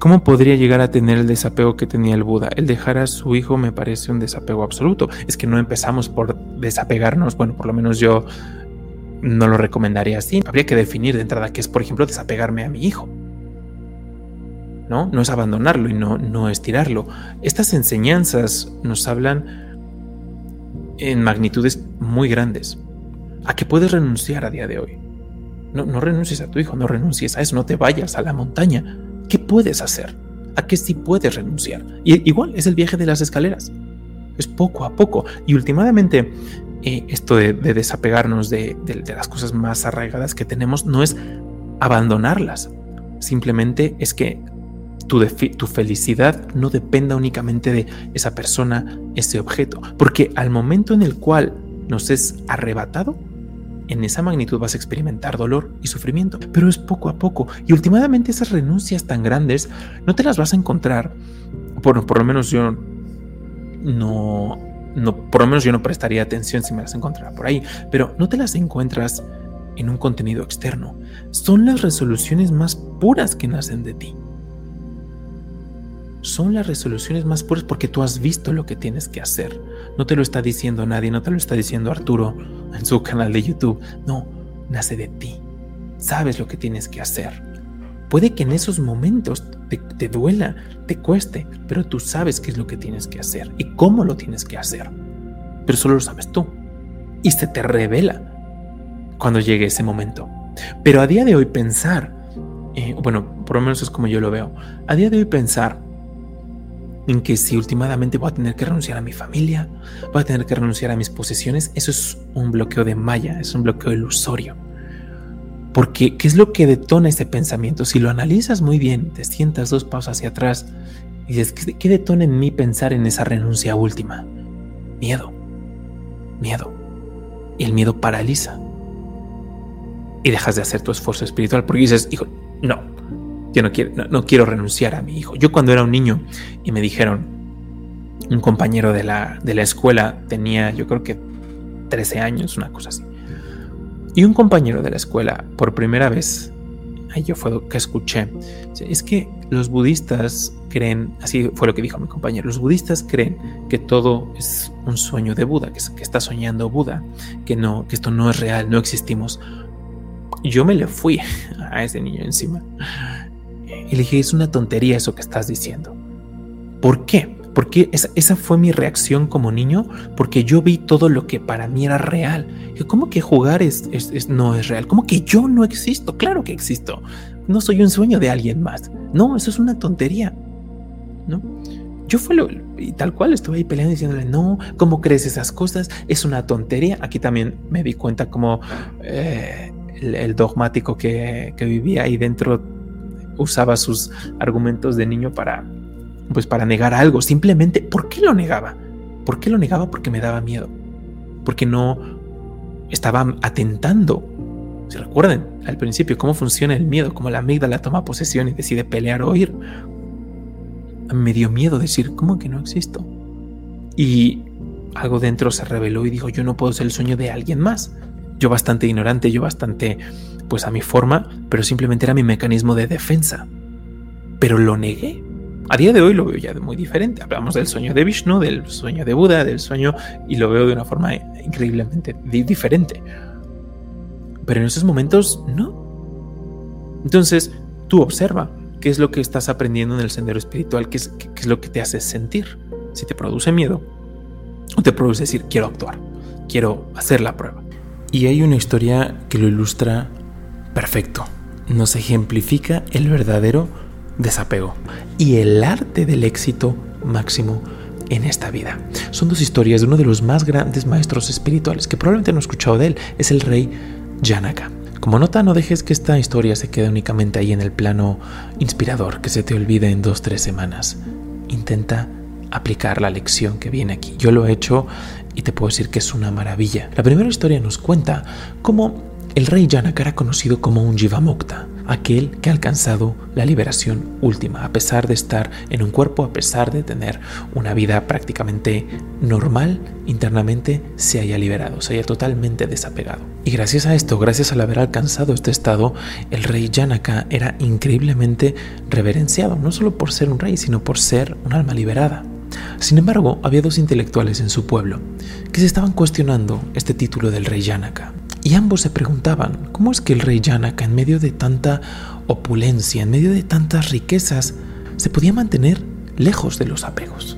¿Cómo podría llegar a tener el desapego que tenía el Buda? El dejar a su hijo me parece un desapego absoluto. Es que no empezamos por desapegarnos, bueno, por lo menos yo no lo recomendaría así. Habría que definir de entrada qué es, por ejemplo, desapegarme a mi hijo. ¿No? No es abandonarlo y no, no es tirarlo. Estas enseñanzas nos hablan en magnitudes muy grandes. A que puedes renunciar a día de hoy. No, no renuncies a tu hijo, no renuncies a eso, no te vayas a la montaña ¿Qué puedes hacer? ¿A qué sí puedes renunciar? Y igual es el viaje de las escaleras. Es poco a poco. Y últimamente, eh, esto de, desapegarnos de, las cosas más arraigadas que tenemos no es abandonarlas. Simplemente es que tu, tu felicidad no dependa únicamente de esa persona, ese objeto. Porque al momento en el cual nos es arrebatado, en esa magnitud vas a experimentar dolor y sufrimiento, pero es poco a poco. Y últimamente esas renuncias tan grandes no te las vas a encontrar, por, por lo menos yo no, no, por lo menos yo no prestaría atención si me las encontrara por ahí, pero no te las encuentras en un contenido externo. Son las resoluciones más puras que nacen de ti son las resoluciones más puras porque tú has visto lo que tienes que hacer. No te lo está diciendo nadie, no te lo está diciendo Arturo en su canal de YouTube. No, nace de ti. Sabes lo que tienes que hacer. Puede que en esos momentos te, duela, te cueste, pero tú sabes qué es lo que tienes que hacer y cómo lo tienes que hacer. Pero solo lo sabes tú. Y se te revela cuando llegue ese momento. Pero a día de hoy pensar, eh, bueno, por lo menos es como yo lo veo, a día de hoy pensar en que si últimamente voy a tener que renunciar a mi familia, voy a tener que renunciar a mis posesiones, eso es un bloqueo de malla, es un bloqueo ilusorio. Porque, ¿qué es lo que detona ese pensamiento? Si lo analizas muy bien, te sientas dos pasos hacia atrás y dices, ¿qué, detona en mí pensar en esa renuncia última? Miedo. Miedo. Y el miedo paraliza. Y dejas de hacer tu esfuerzo espiritual porque dices, hijo, no, yo no quiero, no, quiero renunciar a mi hijo. Yo cuando era un niño y me dijeron, un compañero de la, de la escuela tenía, yo creo que 13 años, una cosa así. Y un compañero de la escuela, por primera vez, ahí yo fue lo que escuché, es que los budistas creen, así fue lo que dijo mi compañero, los budistas creen que todo es un sueño de Buda, que, que está soñando Buda, que no, que esto no es real, no existimos. Yo me le fui a ese niño encima y le dije, es una tontería eso que estás diciendo. ¿Por qué? Porque esa, fue mi reacción como niño, porque yo vi todo lo que para mí era real. ¿Cómo que jugar es, es, no es real? ¿Cómo que yo no existo? Claro que existo. No soy un sueño de alguien más. No, eso es una tontería. ¿No? Yo fue lo, y tal cual estuve ahí peleando diciéndole, no, ¿cómo crees esas cosas? Es una tontería. Aquí también me di cuenta como eh, el, dogmático que, que vivía ahí dentro usaba sus argumentos de niño para, pues para negar algo. Simplemente, ¿por qué lo negaba? ¿Por qué lo negaba? Porque me daba miedo. Porque no estaba atentando. Si recuerden al principio cómo funciona el miedo, cómo la amígdala toma posesión y decide pelear o huir. Me dio miedo decir, ¿cómo que no existo? Y algo dentro se reveló y dijo, yo no puedo ser el sueño de alguien más. Yo bastante ignorante, yo bastante pues a mi forma, pero simplemente era mi mecanismo de defensa. Pero lo negué. A día de hoy lo veo ya muy diferente. Hablamos del sueño de Vishnu, del sueño de Buda, del sueño, y lo veo de una forma increíblemente diferente. Pero en esos momentos, no. Entonces, tú observa qué es lo que estás aprendiendo en el sendero espiritual, qué es, qué es lo que te hace sentir. Si te produce miedo, o te produce decir, quiero actuar, quiero hacer la prueba. Y hay una historia que lo ilustra perfecto. Nos ejemplifica el verdadero desapego y el arte del éxito máximo en esta vida. Son dos historias de uno de los más grandes maestros espirituales que probablemente no he escuchado de él, es el rey Janaka. Como nota, no dejes que esta historia se quede únicamente ahí en el plano inspirador, que se te olvide en dos, tres semanas. Intenta aplicar la lección que viene aquí. Yo lo he hecho y te puedo decir que es una maravilla. La primera historia nos cuenta cómo El rey Janaka era conocido como un Jivamukta, aquel que ha alcanzado la liberación última, a pesar de estar en un cuerpo, a pesar de tener una vida prácticamente normal, internamente se haya liberado, se haya totalmente desapegado. Y gracias a esto, gracias al haber alcanzado este estado, el rey Janaka era increíblemente reverenciado, no solo por ser un rey, sino por ser un alma liberada. Sin embargo, había dos intelectuales en su pueblo que se estaban cuestionando este título del rey Janaka. Y ambos se preguntaban, ¿cómo es que el rey Yanaka, en medio de tanta opulencia, en medio de tantas riquezas, se podía mantener lejos de los apegos?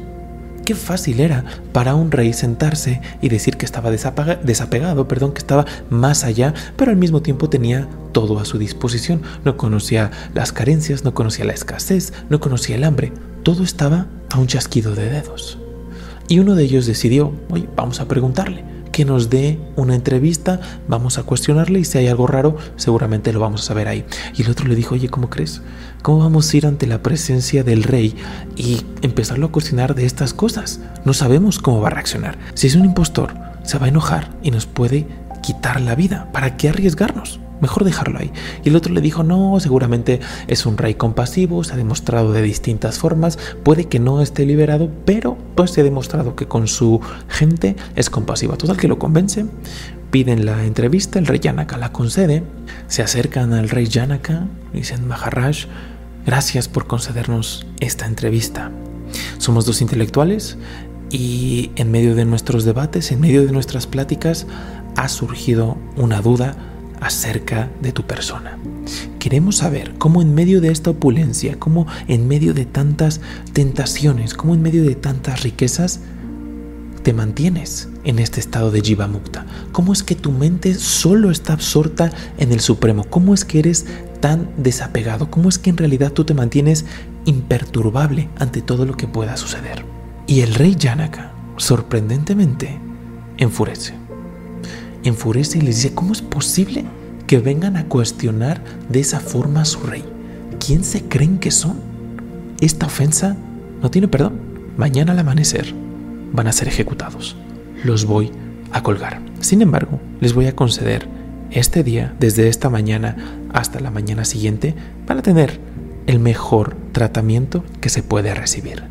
Qué fácil era para un rey sentarse y decir que estaba desapegado, perdón, que estaba más allá, pero al mismo tiempo tenía todo a su disposición. No conocía las carencias, no conocía la escasez, no conocía el hambre. Todo estaba a un chasquido de dedos. Y uno de ellos decidió, oye, vamos a preguntarle que nos dé una entrevista, vamos a cuestionarle y si hay algo raro, seguramente lo vamos a saber ahí. Y el otro le dijo, oye, ¿cómo crees? ¿Cómo vamos a ir ante la presencia del rey y empezarlo a cuestionar de estas cosas? No sabemos cómo va a reaccionar. Si es un impostor, se va a enojar y nos puede quitar la vida. ¿Para qué arriesgarnos? Mejor dejarlo ahí. Y el otro le dijo, no, seguramente es un rey compasivo, se ha demostrado de distintas formas, puede que no esté liberado, pero pues se ha demostrado que con su gente es compasivo. Total que lo convence, piden la entrevista, el rey Yanaka la concede, se acercan al rey Yanaka, dicen, Maharaj, gracias por concedernos esta entrevista. Somos dos intelectuales y en medio de nuestros debates, en medio de nuestras pláticas, ha surgido una duda acerca de tu persona. Queremos saber cómo en medio de esta opulencia, cómo en medio de tantas tentaciones, cómo en medio de tantas riquezas, te mantienes en este estado de Jiva Mukta. ¿Cómo es que tu mente solo está absorta en el Supremo? ¿Cómo es que eres tan desapegado? ¿Cómo es que en realidad tú te mantienes imperturbable ante todo lo que pueda suceder? Y el rey Janaka, sorprendentemente, enfurece enfurece y les dice, ¿cómo es posible que vengan a cuestionar de esa forma a su rey? ¿Quién se creen que son? Esta ofensa no tiene perdón. Mañana al amanecer van a ser ejecutados. Los voy a colgar. Sin embargo, les voy a conceder este día, desde esta mañana hasta la mañana siguiente, van a tener el mejor tratamiento que se puede recibir.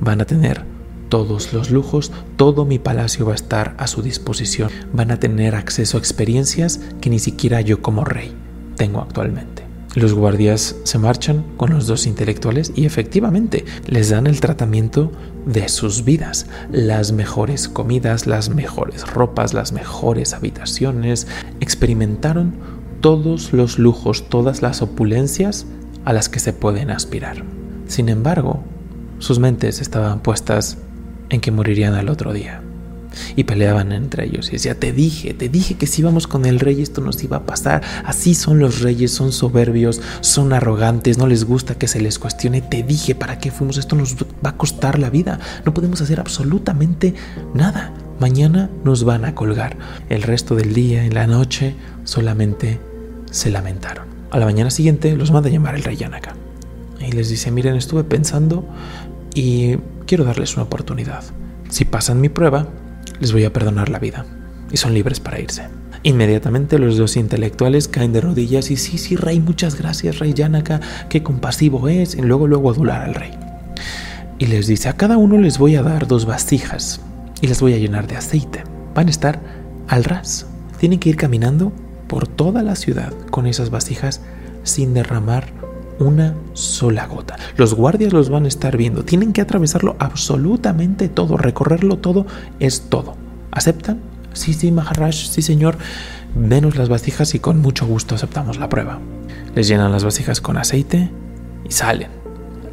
Van a tener todos los lujos, todo mi palacio va a estar a su disposición. Van a tener acceso a experiencias que ni siquiera yo como rey tengo actualmente. Los guardias se marchan con los dos intelectuales y efectivamente les dan el tratamiento de sus vidas, las mejores comidas, las mejores ropas, las mejores habitaciones. Experimentaron todos los lujos, todas las opulencias a las que se pueden aspirar. Sin embargo, sus mentes estaban puestas en que morirían al otro día. Y peleaban entre ellos y decía, te dije, te dije que si íbamos con el rey esto nos iba a pasar. Así son los reyes, son soberbios, son arrogantes, no les gusta que se les cuestione. Te dije, ¿para qué fuimos? Esto nos va a costar la vida. No podemos hacer absolutamente nada. Mañana nos van a colgar. El resto del día, en la noche, solamente se lamentaron. A la mañana siguiente los manda a llamar el rey Yanaka. Y les dice, miren, estuve pensando y quiero darles una oportunidad. Si pasan mi prueba, les voy a perdonar la vida y son libres para irse. Inmediatamente los dos intelectuales caen de rodillas y sí, sí, rey, muchas gracias, rey Yanaka, qué compasivo es, y luego luego adular al rey. Y les dice, a cada uno les voy a dar dos vasijas y las voy a llenar de aceite. Van a estar al ras. Tienen que ir caminando por toda la ciudad con esas vasijas sin derramar una sola gota. Los guardias los van a estar viendo. Tienen que atravesarlo absolutamente todo. Recorrerlo todo es todo. ¿Aceptan? Sí, sí, Maharaj, sí, señor. Denos las vasijas y con mucho gusto aceptamos la prueba. Les llenan las vasijas con aceite y salen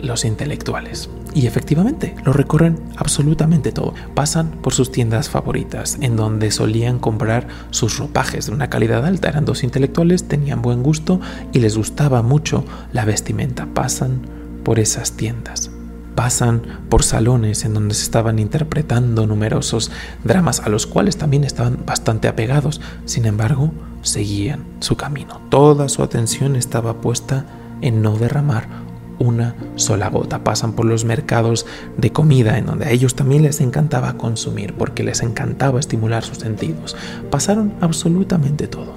los intelectuales. Y efectivamente, lo recorren absolutamente todo. Pasan por sus tiendas favoritas, en donde solían comprar sus ropajes de una calidad alta. Eran dos intelectuales, tenían buen gusto y les gustaba mucho la vestimenta. Pasan por esas tiendas. Pasan por salones en donde se estaban interpretando numerosos dramas a los cuales también estaban bastante apegados. Sin embargo, seguían su camino. Toda su atención estaba puesta en no derramar una sola gota. Pasan por los mercados de comida en donde a ellos también les encantaba consumir porque les encantaba estimular sus sentidos. Pasaron absolutamente todo.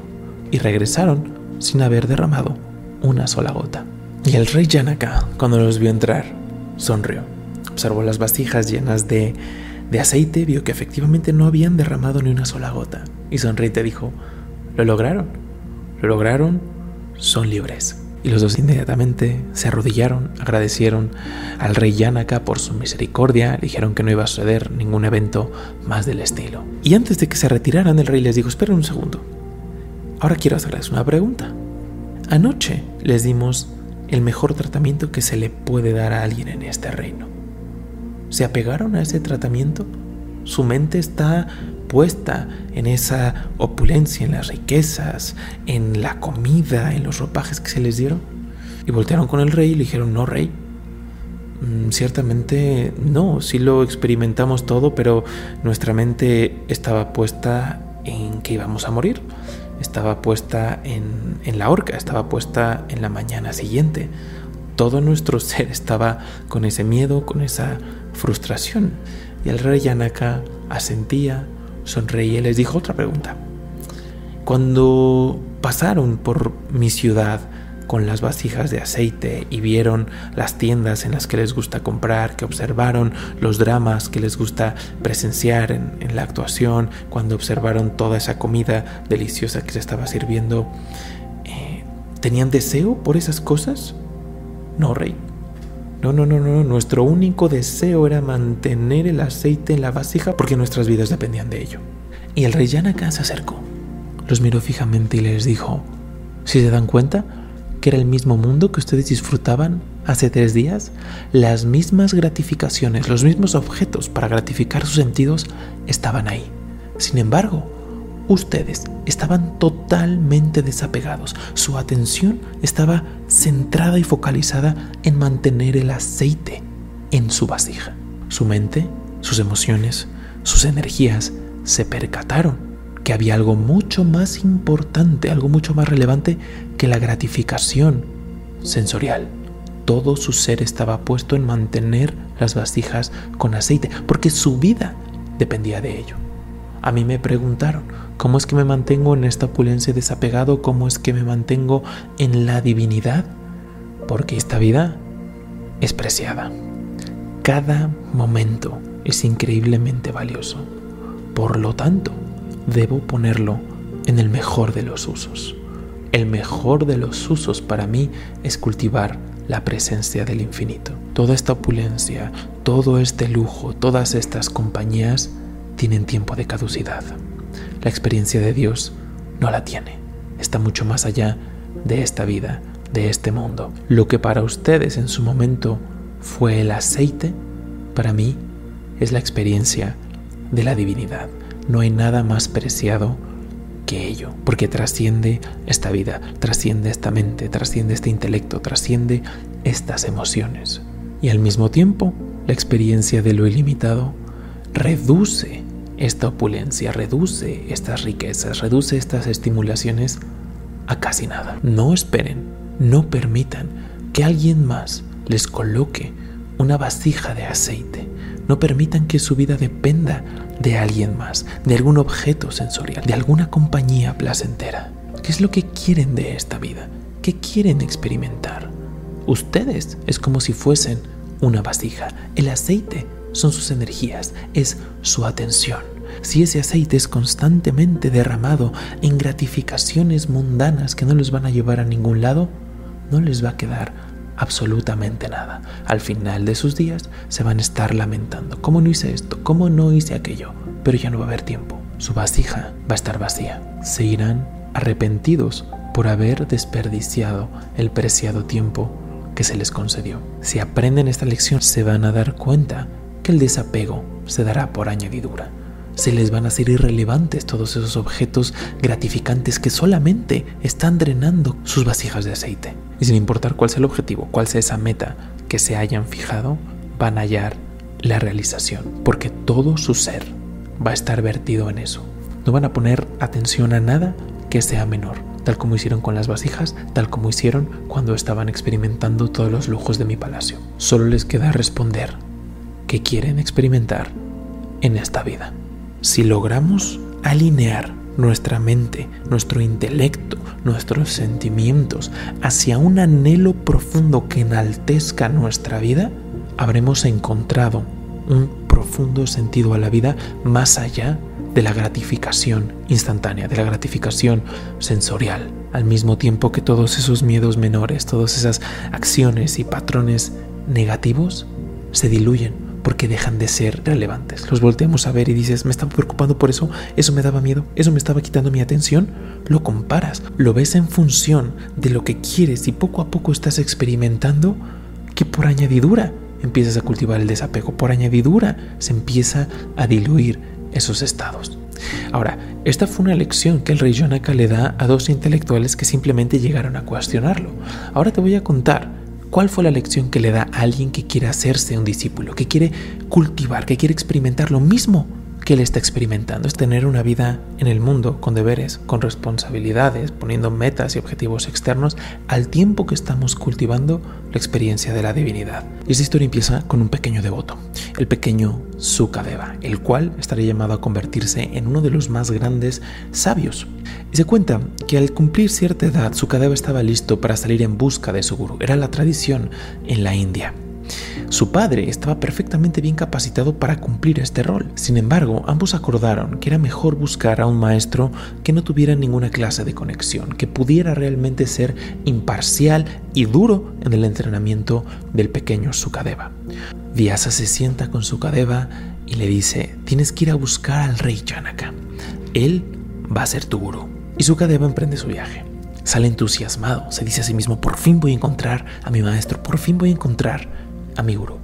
y regresaron sin haber derramado una sola gota. Y el rey Yanaka, cuando los vio entrar, sonrió. Observó las vasijas llenas de, de aceite, vio que efectivamente no habían derramado ni una sola gota. Y sonrió y te dijo, lo lograron, lo lograron, son libres. Y los dos inmediatamente se arrodillaron, agradecieron al rey Yanaka por su misericordia, dijeron que no iba a suceder ningún evento más del estilo. Y antes de que se retiraran, el rey les dijo, esperen un segundo, ahora quiero hacerles una pregunta. Anoche les dimos el mejor tratamiento que se le puede dar a alguien en este reino. ¿Se apegaron a ese tratamiento? Su mente está puesta en esa opulencia, en las riquezas, en la comida, en los ropajes que se les dieron. Y voltearon con el rey y le dijeron, no, rey, mm, ciertamente no, sí lo experimentamos todo, pero nuestra mente estaba puesta en que íbamos a morir, estaba puesta en, en la horca, estaba puesta en la mañana siguiente. Todo nuestro ser estaba con ese miedo, con esa frustración. Y el rey Yanaka asentía, sonreía y les dijo otra pregunta. Cuando pasaron por mi ciudad con las vasijas de aceite y vieron las tiendas en las que les gusta comprar, que observaron los dramas que les gusta presenciar en, la actuación, cuando observaron toda esa comida deliciosa que se estaba sirviendo, eh, ¿tenían deseo por esas cosas? No, rey. No, no, no, no. Nuestro único deseo era mantener el aceite en la vasija porque nuestras vidas dependían de ello. Y el rey Yanaka se acercó, los miró fijamente y les dijo, si se dan cuenta que era el mismo mundo que ustedes disfrutaban hace tres días, las mismas gratificaciones, los mismos objetos para gratificar sus sentidos estaban ahí. Sin embargo, ustedes estaban totalmente desapegados. Su atención estaba centrada y focalizada en mantener el aceite en su vasija. Su mente, sus emociones, sus energías se percataron que había algo mucho más importante, algo mucho más relevante que la gratificación sensorial. Todo su ser estaba puesto en mantener las vasijas con aceite, porque su vida dependía de ello. A mí me preguntaron, ¿cómo es que me mantengo en esta opulencia desapegado? ¿Cómo es que me mantengo en la divinidad? Porque esta vida es preciada. Cada momento es increíblemente valioso. Por lo tanto, debo ponerlo en el mejor de los usos. El mejor de los usos para mí es cultivar la presencia del infinito. Toda esta opulencia, todo este lujo, todas estas compañías tienen tiempo de caducidad. La experiencia de Dios no la tiene. Está mucho más allá de esta vida, de este mundo. Lo que para ustedes en su momento fue el aceite, para mí es la experiencia de la divinidad. No hay nada más preciado que ello, porque trasciende esta vida, trasciende esta mente, trasciende este intelecto, trasciende estas emociones. Y al mismo tiempo, la experiencia de lo ilimitado reduce esta opulencia, reduce estas riquezas, reduce estas estimulaciones a casi nada. No esperen, no permitan que alguien más les coloque una vasija de aceite. No permitan que su vida dependa de alguien más, de algún objeto sensorial, de alguna compañía placentera. ¿Qué es lo que quieren de esta vida? ¿Qué quieren experimentar? Ustedes es como si fuesen una vasija. El aceite son sus energías, es su atención. Si ese aceite es constantemente derramado en gratificaciones mundanas que no les van a llevar a ningún lado, no les va a quedar absolutamente nada. Al final de sus días se van a estar lamentando. ¿Cómo no hice esto? ¿Cómo no hice aquello? Pero ya no va a haber tiempo. Su vasija va a estar vacía. Se irán arrepentidos por haber desperdiciado el preciado tiempo que se les concedió. Si aprenden esta lección, se van a dar cuenta el desapego se dará por añadidura. Se les van a hacer irrelevantes todos esos objetos gratificantes que solamente están drenando sus vasijas de aceite. Y sin importar cuál sea el objetivo, cuál sea esa meta que se hayan fijado, van a hallar la realización, porque todo su ser va a estar vertido en eso. No van a poner atención a nada que sea menor, tal como hicieron con las vasijas, tal como hicieron cuando estaban experimentando todos los lujos de mi palacio. Solo les queda responder que quieren experimentar en esta vida. Si logramos alinear nuestra mente, nuestro intelecto, nuestros sentimientos hacia un anhelo profundo que enaltezca nuestra vida, habremos encontrado un profundo sentido a la vida más allá de la gratificación instantánea, de la gratificación sensorial, al mismo tiempo que todos esos miedos menores, todas esas acciones y patrones negativos se diluyen porque dejan de ser relevantes. Los volteamos a ver y dices, me estaba preocupando por eso, eso me daba miedo, eso me estaba quitando mi atención. Lo comparas, lo ves en función de lo que quieres y poco a poco estás experimentando que por añadidura empiezas a cultivar el desapego, por añadidura se empieza a diluir esos estados. Ahora, esta fue una lección que el rey Jonaka le da a dos intelectuales que simplemente llegaron a cuestionarlo. Ahora te voy a contar ¿Cuál fue la lección que le da a alguien que quiere hacerse un discípulo, que quiere cultivar, que quiere experimentar lo mismo que él está experimentando? Es tener una vida en el mundo con deberes, con responsabilidades, poniendo metas y objetivos externos al tiempo que estamos cultivando la experiencia de la divinidad. Y esta historia empieza con un pequeño devoto, el pequeño Sukadeva, el cual estaría llamado a convertirse en uno de los más grandes sabios y se cuenta que al cumplir cierta edad su cadáver estaba listo para salir en busca de su gurú. Era la tradición en la India. Su padre estaba perfectamente bien capacitado para cumplir este rol. Sin embargo, ambos acordaron que era mejor buscar a un maestro que no tuviera ninguna clase de conexión, que pudiera realmente ser imparcial y duro en el entrenamiento del pequeño Sukadeva. Vyasa se sienta con Sukadeva y le dice, tienes que ir a buscar al rey Janaka. Él va a ser tu gurú. Y Sukadeva emprende su viaje. Sale entusiasmado, se dice a sí mismo, por fin voy a encontrar a mi maestro, por fin voy a encontrar a mi gurú.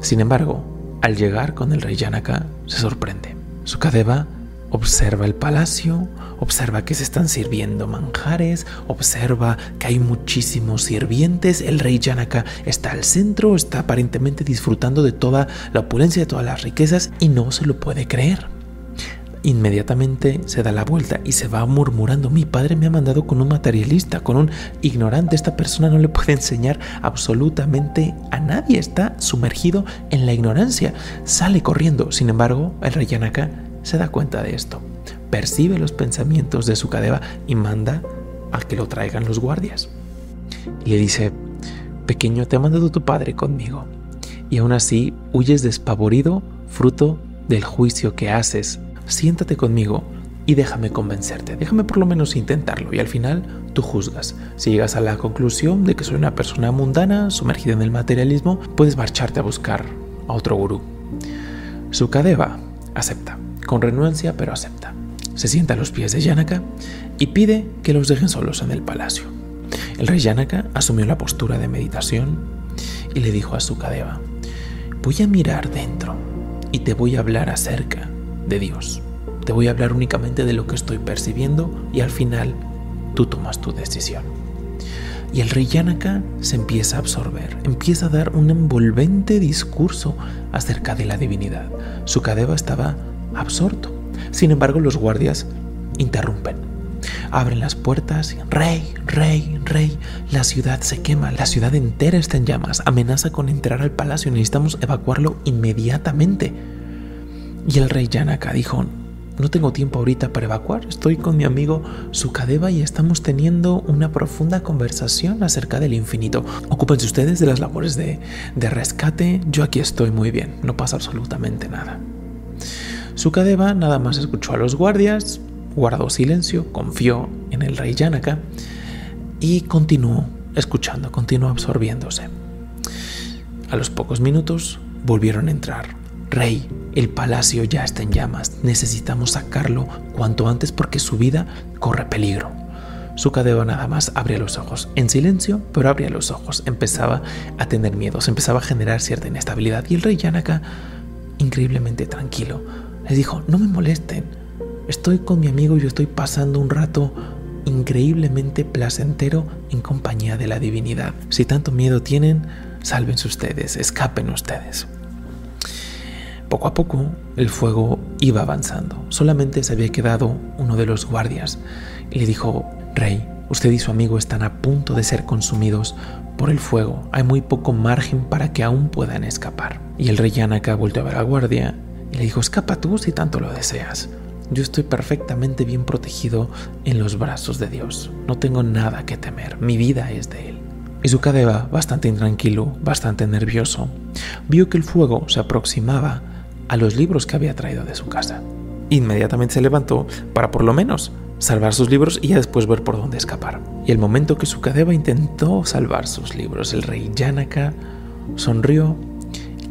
Sin embargo, al llegar con el rey Yanaka, se sorprende. Sukadeva observa el palacio, observa que se están sirviendo manjares, observa que hay muchísimos sirvientes, el rey Yanaka está al centro, está aparentemente disfrutando de toda la opulencia, de todas las riquezas y no se lo puede creer. Inmediatamente se da la vuelta y se va murmurando, mi padre me ha mandado con un materialista, con un ignorante, esta persona no le puede enseñar absolutamente a nadie, está sumergido en la ignorancia, sale corriendo, sin embargo el rey Yanaka se da cuenta de esto, percibe los pensamientos de su cadeva y manda a que lo traigan los guardias. Y le dice, pequeño, te ha mandado tu padre conmigo, y aún así huyes despavorido fruto del juicio que haces siéntate conmigo y déjame convencerte, déjame por lo menos intentarlo y al final tú juzgas. Si llegas a la conclusión de que soy una persona mundana, sumergida en el materialismo, puedes marcharte a buscar a otro gurú. Sukadeva acepta, con renuencia pero acepta. Se sienta a los pies de Yanaka y pide que los dejen solos en el palacio. El rey Yanaka asumió la postura de meditación y le dijo a Sukadeva, voy a mirar dentro y te voy a hablar acerca de Dios. Te voy a hablar únicamente de lo que estoy percibiendo y al final tú tomas tu decisión. Y el rey Yanaka se empieza a absorber, empieza a dar un envolvente discurso acerca de la divinidad. Su cadeva estaba absorto. Sin embargo, los guardias interrumpen. Abren las puertas rey, rey, rey, la ciudad se quema, la ciudad entera está en llamas, amenaza con entrar al palacio, necesitamos evacuarlo inmediatamente. Y el rey Yanaka dijo, no tengo tiempo ahorita para evacuar, estoy con mi amigo Sukadeva y estamos teniendo una profunda conversación acerca del infinito. Ocúpense ustedes de las labores de, de rescate, yo aquí estoy muy bien, no pasa absolutamente nada. Sukadeva nada más escuchó a los guardias, guardó silencio, confió en el rey Yanaka y continuó escuchando, continuó absorbiéndose. A los pocos minutos volvieron a entrar Rey, el palacio ya está en llamas. Necesitamos sacarlo cuanto antes porque su vida corre peligro. Sukadeva nada más abría los ojos, en silencio, pero abría los ojos. Empezaba a tener miedo, se empezaba a generar cierta inestabilidad. Y el rey Yanaka, increíblemente tranquilo, les dijo, no me molesten. Estoy con mi amigo y estoy pasando un rato increíblemente placentero en compañía de la divinidad. Si tanto miedo tienen, sálvense ustedes, escapen ustedes. Poco a poco el fuego iba avanzando. Solamente se había quedado uno de los guardias y le dijo, Rey, usted y su amigo están a punto de ser consumidos por el fuego. Hay muy poco margen para que aún puedan escapar. Y el rey Yanaka volvió a ver al guardia y le dijo, escapa tú si tanto lo deseas. Yo estoy perfectamente bien protegido en los brazos de Dios. No tengo nada que temer. Mi vida es de Él. Y Sukadeva, bastante intranquilo, bastante nervioso, vio que el fuego se aproximaba a los libros que había traído de su casa. Inmediatamente se levantó para por lo menos salvar sus libros y ya después ver por dónde escapar. Y el momento que Sukadeva intentó salvar sus libros, el rey Janaka sonrió,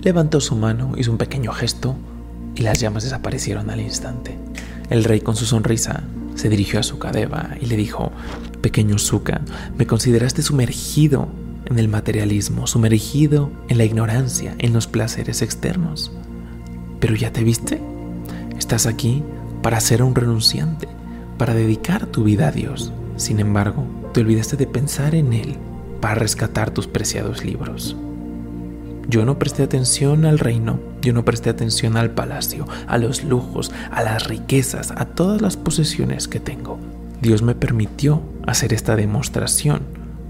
levantó su mano, hizo un pequeño gesto y las llamas desaparecieron al instante. El rey con su sonrisa se dirigió a Sukadeva y le dijo, Pequeño Suka, me consideraste sumergido en el materialismo, sumergido en la ignorancia, en los placeres externos. Pero ya te viste, estás aquí para ser un renunciante, para dedicar tu vida a Dios. Sin embargo, te olvidaste de pensar en Él para rescatar tus preciados libros. Yo no presté atención al reino, yo no presté atención al palacio, a los lujos, a las riquezas, a todas las posesiones que tengo. Dios me permitió hacer esta demostración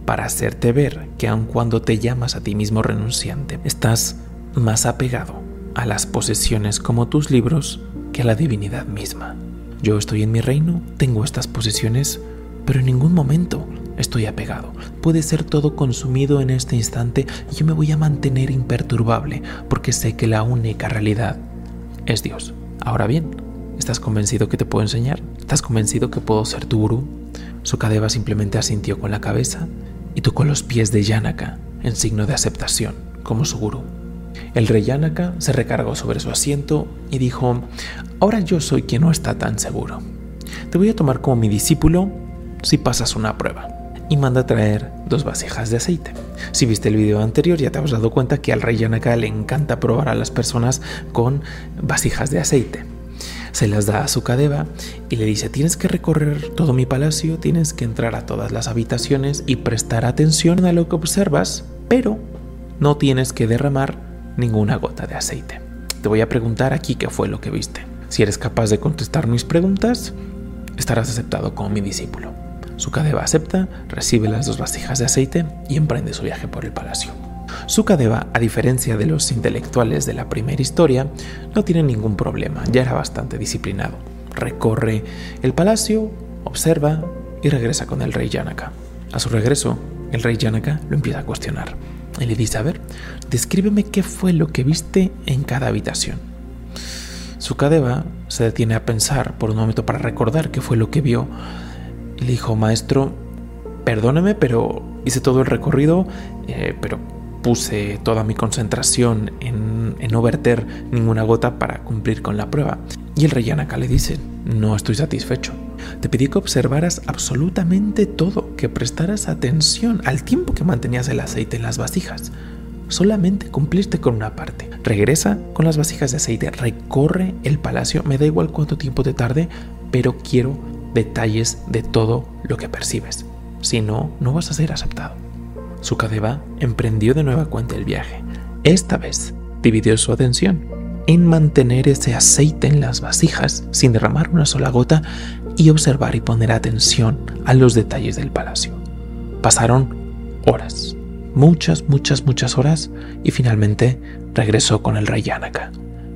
para hacerte ver que aun cuando te llamas a ti mismo renunciante, estás más apegado a las posesiones como tus libros que a la divinidad misma. Yo estoy en mi reino, tengo estas posesiones, pero en ningún momento estoy apegado. Puede ser todo consumido en este instante y yo me voy a mantener imperturbable porque sé que la única realidad es Dios. Ahora bien, ¿estás convencido que te puedo enseñar? ¿Estás convencido que puedo ser tu gurú? Sukadeva simplemente asintió con la cabeza y tocó los pies de Yanaka en signo de aceptación como su gurú. El rey Yanaka se recargó sobre su asiento y dijo, ahora yo soy quien no está tan seguro. Te voy a tomar como mi discípulo si pasas una prueba y manda traer dos vasijas de aceite. Si viste el video anterior ya te has dado cuenta que al rey Yanaka le encanta probar a las personas con vasijas de aceite. Se las da a su cadeva y le dice tienes que recorrer todo mi palacio, tienes que entrar a todas las habitaciones y prestar atención a lo que observas, pero no tienes que derramar ninguna gota de aceite. Te voy a preguntar aquí qué fue lo que viste. Si eres capaz de contestar mis preguntas, estarás aceptado como mi discípulo. Sukadeva acepta, recibe las dos vasijas de aceite y emprende su viaje por el palacio. Sukadeva, a diferencia de los intelectuales de la primera historia, no tiene ningún problema, ya era bastante disciplinado. Recorre el palacio, observa y regresa con el rey Yanaka. A su regreso, el rey Yanaka lo empieza a cuestionar y le dice, a ver, descríbeme qué fue lo que viste en cada habitación. Sukadeva se detiene a pensar por un momento para recordar qué fue lo que vio le dijo, maestro, perdóneme, pero hice todo el recorrido, eh, pero puse toda mi concentración en, en, no verter ninguna gota para cumplir con la prueba. Y el rey Yanaka le dice, no estoy satisfecho. Te pedí que observaras absolutamente todo, que prestaras atención al tiempo que mantenías el aceite en las vasijas. Solamente cumpliste con una parte. Regresa con las vasijas de aceite, recorre el palacio, me da igual cuánto tiempo te tarde, pero quiero detalles de todo lo que percibes. Si no, no vas a ser aceptado. Sukadeva emprendió de nueva cuenta el viaje. Esta vez dividió su atención en mantener ese aceite en las vasijas sin derramar una sola gota y observar y poner atención a los detalles del palacio. Pasaron horas, muchas, muchas, muchas horas y finalmente regresó con el rey Yanaka.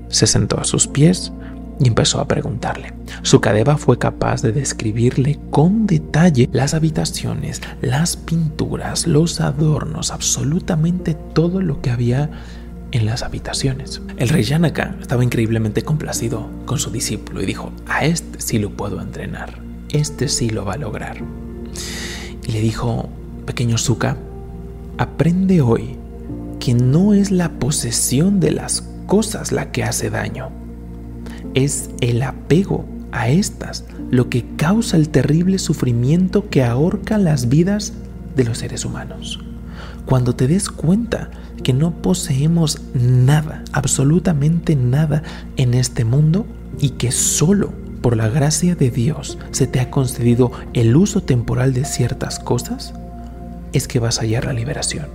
Se sentó a sus pies y empezó a preguntarle. Sukadeva fue capaz de describirle con detalle las habitaciones, las pinturas, los adornos, absolutamente todo lo que había en las habitaciones. El rey Yanaka estaba increíblemente complacido con su discípulo y dijo, a este sí lo puedo entrenar, este sí lo va a lograr. Y le dijo, pequeño Suka, aprende hoy que no es la posesión de las cosas la que hace daño, es el apego a estas lo que causa el terrible sufrimiento que ahorca las vidas de los seres humanos. Cuando te des cuenta que no poseemos nada, absolutamente nada en este mundo y que solo por la gracia de Dios se te ha concedido el uso temporal de ciertas cosas, es que vas a hallar la liberación.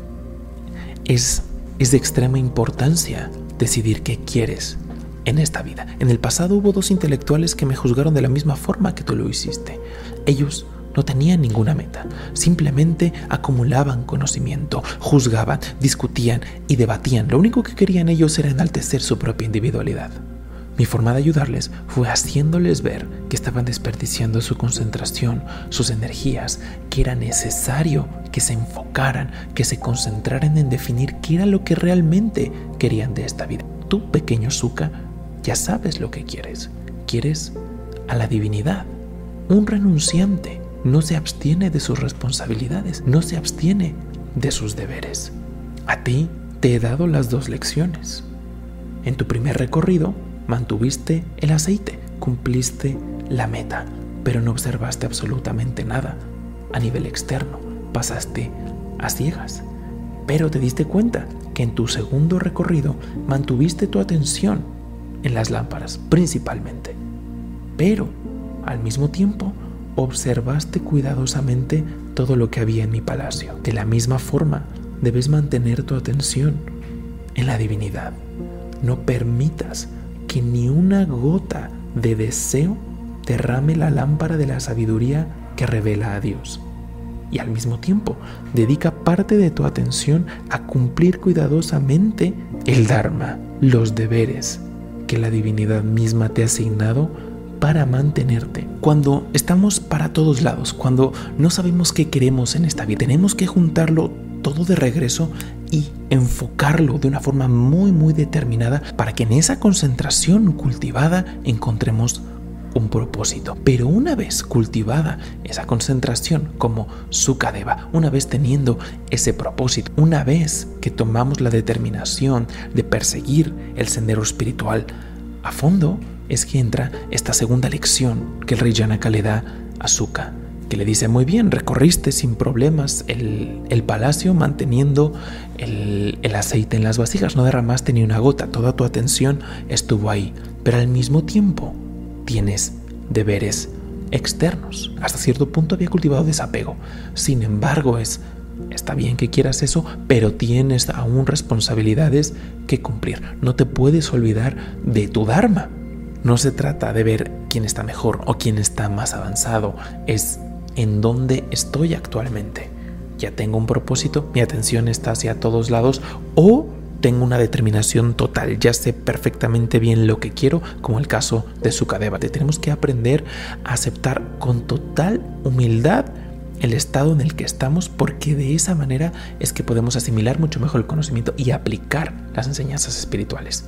Es, es de extrema importancia decidir qué quieres en esta vida. En el pasado hubo dos intelectuales que me juzgaron de la misma forma que tú lo hiciste. Ellos no tenían ninguna meta, simplemente acumulaban conocimiento, juzgaban, discutían y debatían. Lo único que querían ellos era enaltecer su propia individualidad. Mi forma de ayudarles fue haciéndoles ver que estaban desperdiciando su concentración, sus energías, que era necesario que se enfocaran, que se concentraran en definir qué era lo que realmente querían de esta vida. Tú, pequeño Zuka, ya sabes lo que quieres. Quieres a la divinidad. Un renunciante no se abstiene de sus responsabilidades, no se abstiene de sus deberes. A ti te he dado las dos lecciones. En tu primer recorrido mantuviste el aceite, cumpliste la meta, pero no observaste absolutamente nada a nivel externo. Pasaste a ciegas, pero te diste cuenta que en tu segundo recorrido mantuviste tu atención en las lámparas principalmente. Pero al mismo tiempo observaste cuidadosamente todo lo que había en mi palacio. De la misma forma, debes mantener tu atención en la divinidad. No permitas que ni una gota de deseo derrame la lámpara de la sabiduría que revela a Dios. Y al mismo tiempo, dedica parte de tu atención a cumplir cuidadosamente el Dharma, los deberes que la divinidad misma te ha asignado para mantenerte. Cuando estamos para todos lados, cuando no sabemos qué queremos en esta vida, tenemos que juntarlo todo de regreso y enfocarlo de una forma muy muy determinada para que en esa concentración cultivada encontremos un propósito. Pero una vez cultivada esa concentración como Sukadeva, una vez teniendo ese propósito, una vez que tomamos la determinación de perseguir el sendero espiritual a fondo, es que entra esta segunda lección que el rey Janaka le da a Suka, que le dice, muy bien, recorriste sin problemas el, palacio manteniendo el, el aceite en las vasijas, no derramaste ni una gota, toda tu atención estuvo ahí, pero al mismo tiempo tienes deberes externos. Hasta cierto punto había cultivado desapego. Sin embargo, es está bien que quieras eso, pero tienes aún responsabilidades que cumplir. No te puedes olvidar de tu Dharma. No se trata de ver quién está mejor o quién está más avanzado, es en dónde estoy actualmente. Ya tengo un propósito, mi atención está hacia todos lados o tengo una determinación total, ya sé perfectamente bien lo que quiero, como el caso de Sukadeva. Tenemos que aprender a aceptar con total humildad el estado en el que estamos, porque de esa manera es que podemos asimilar mucho mejor el conocimiento y aplicar las enseñanzas espirituales.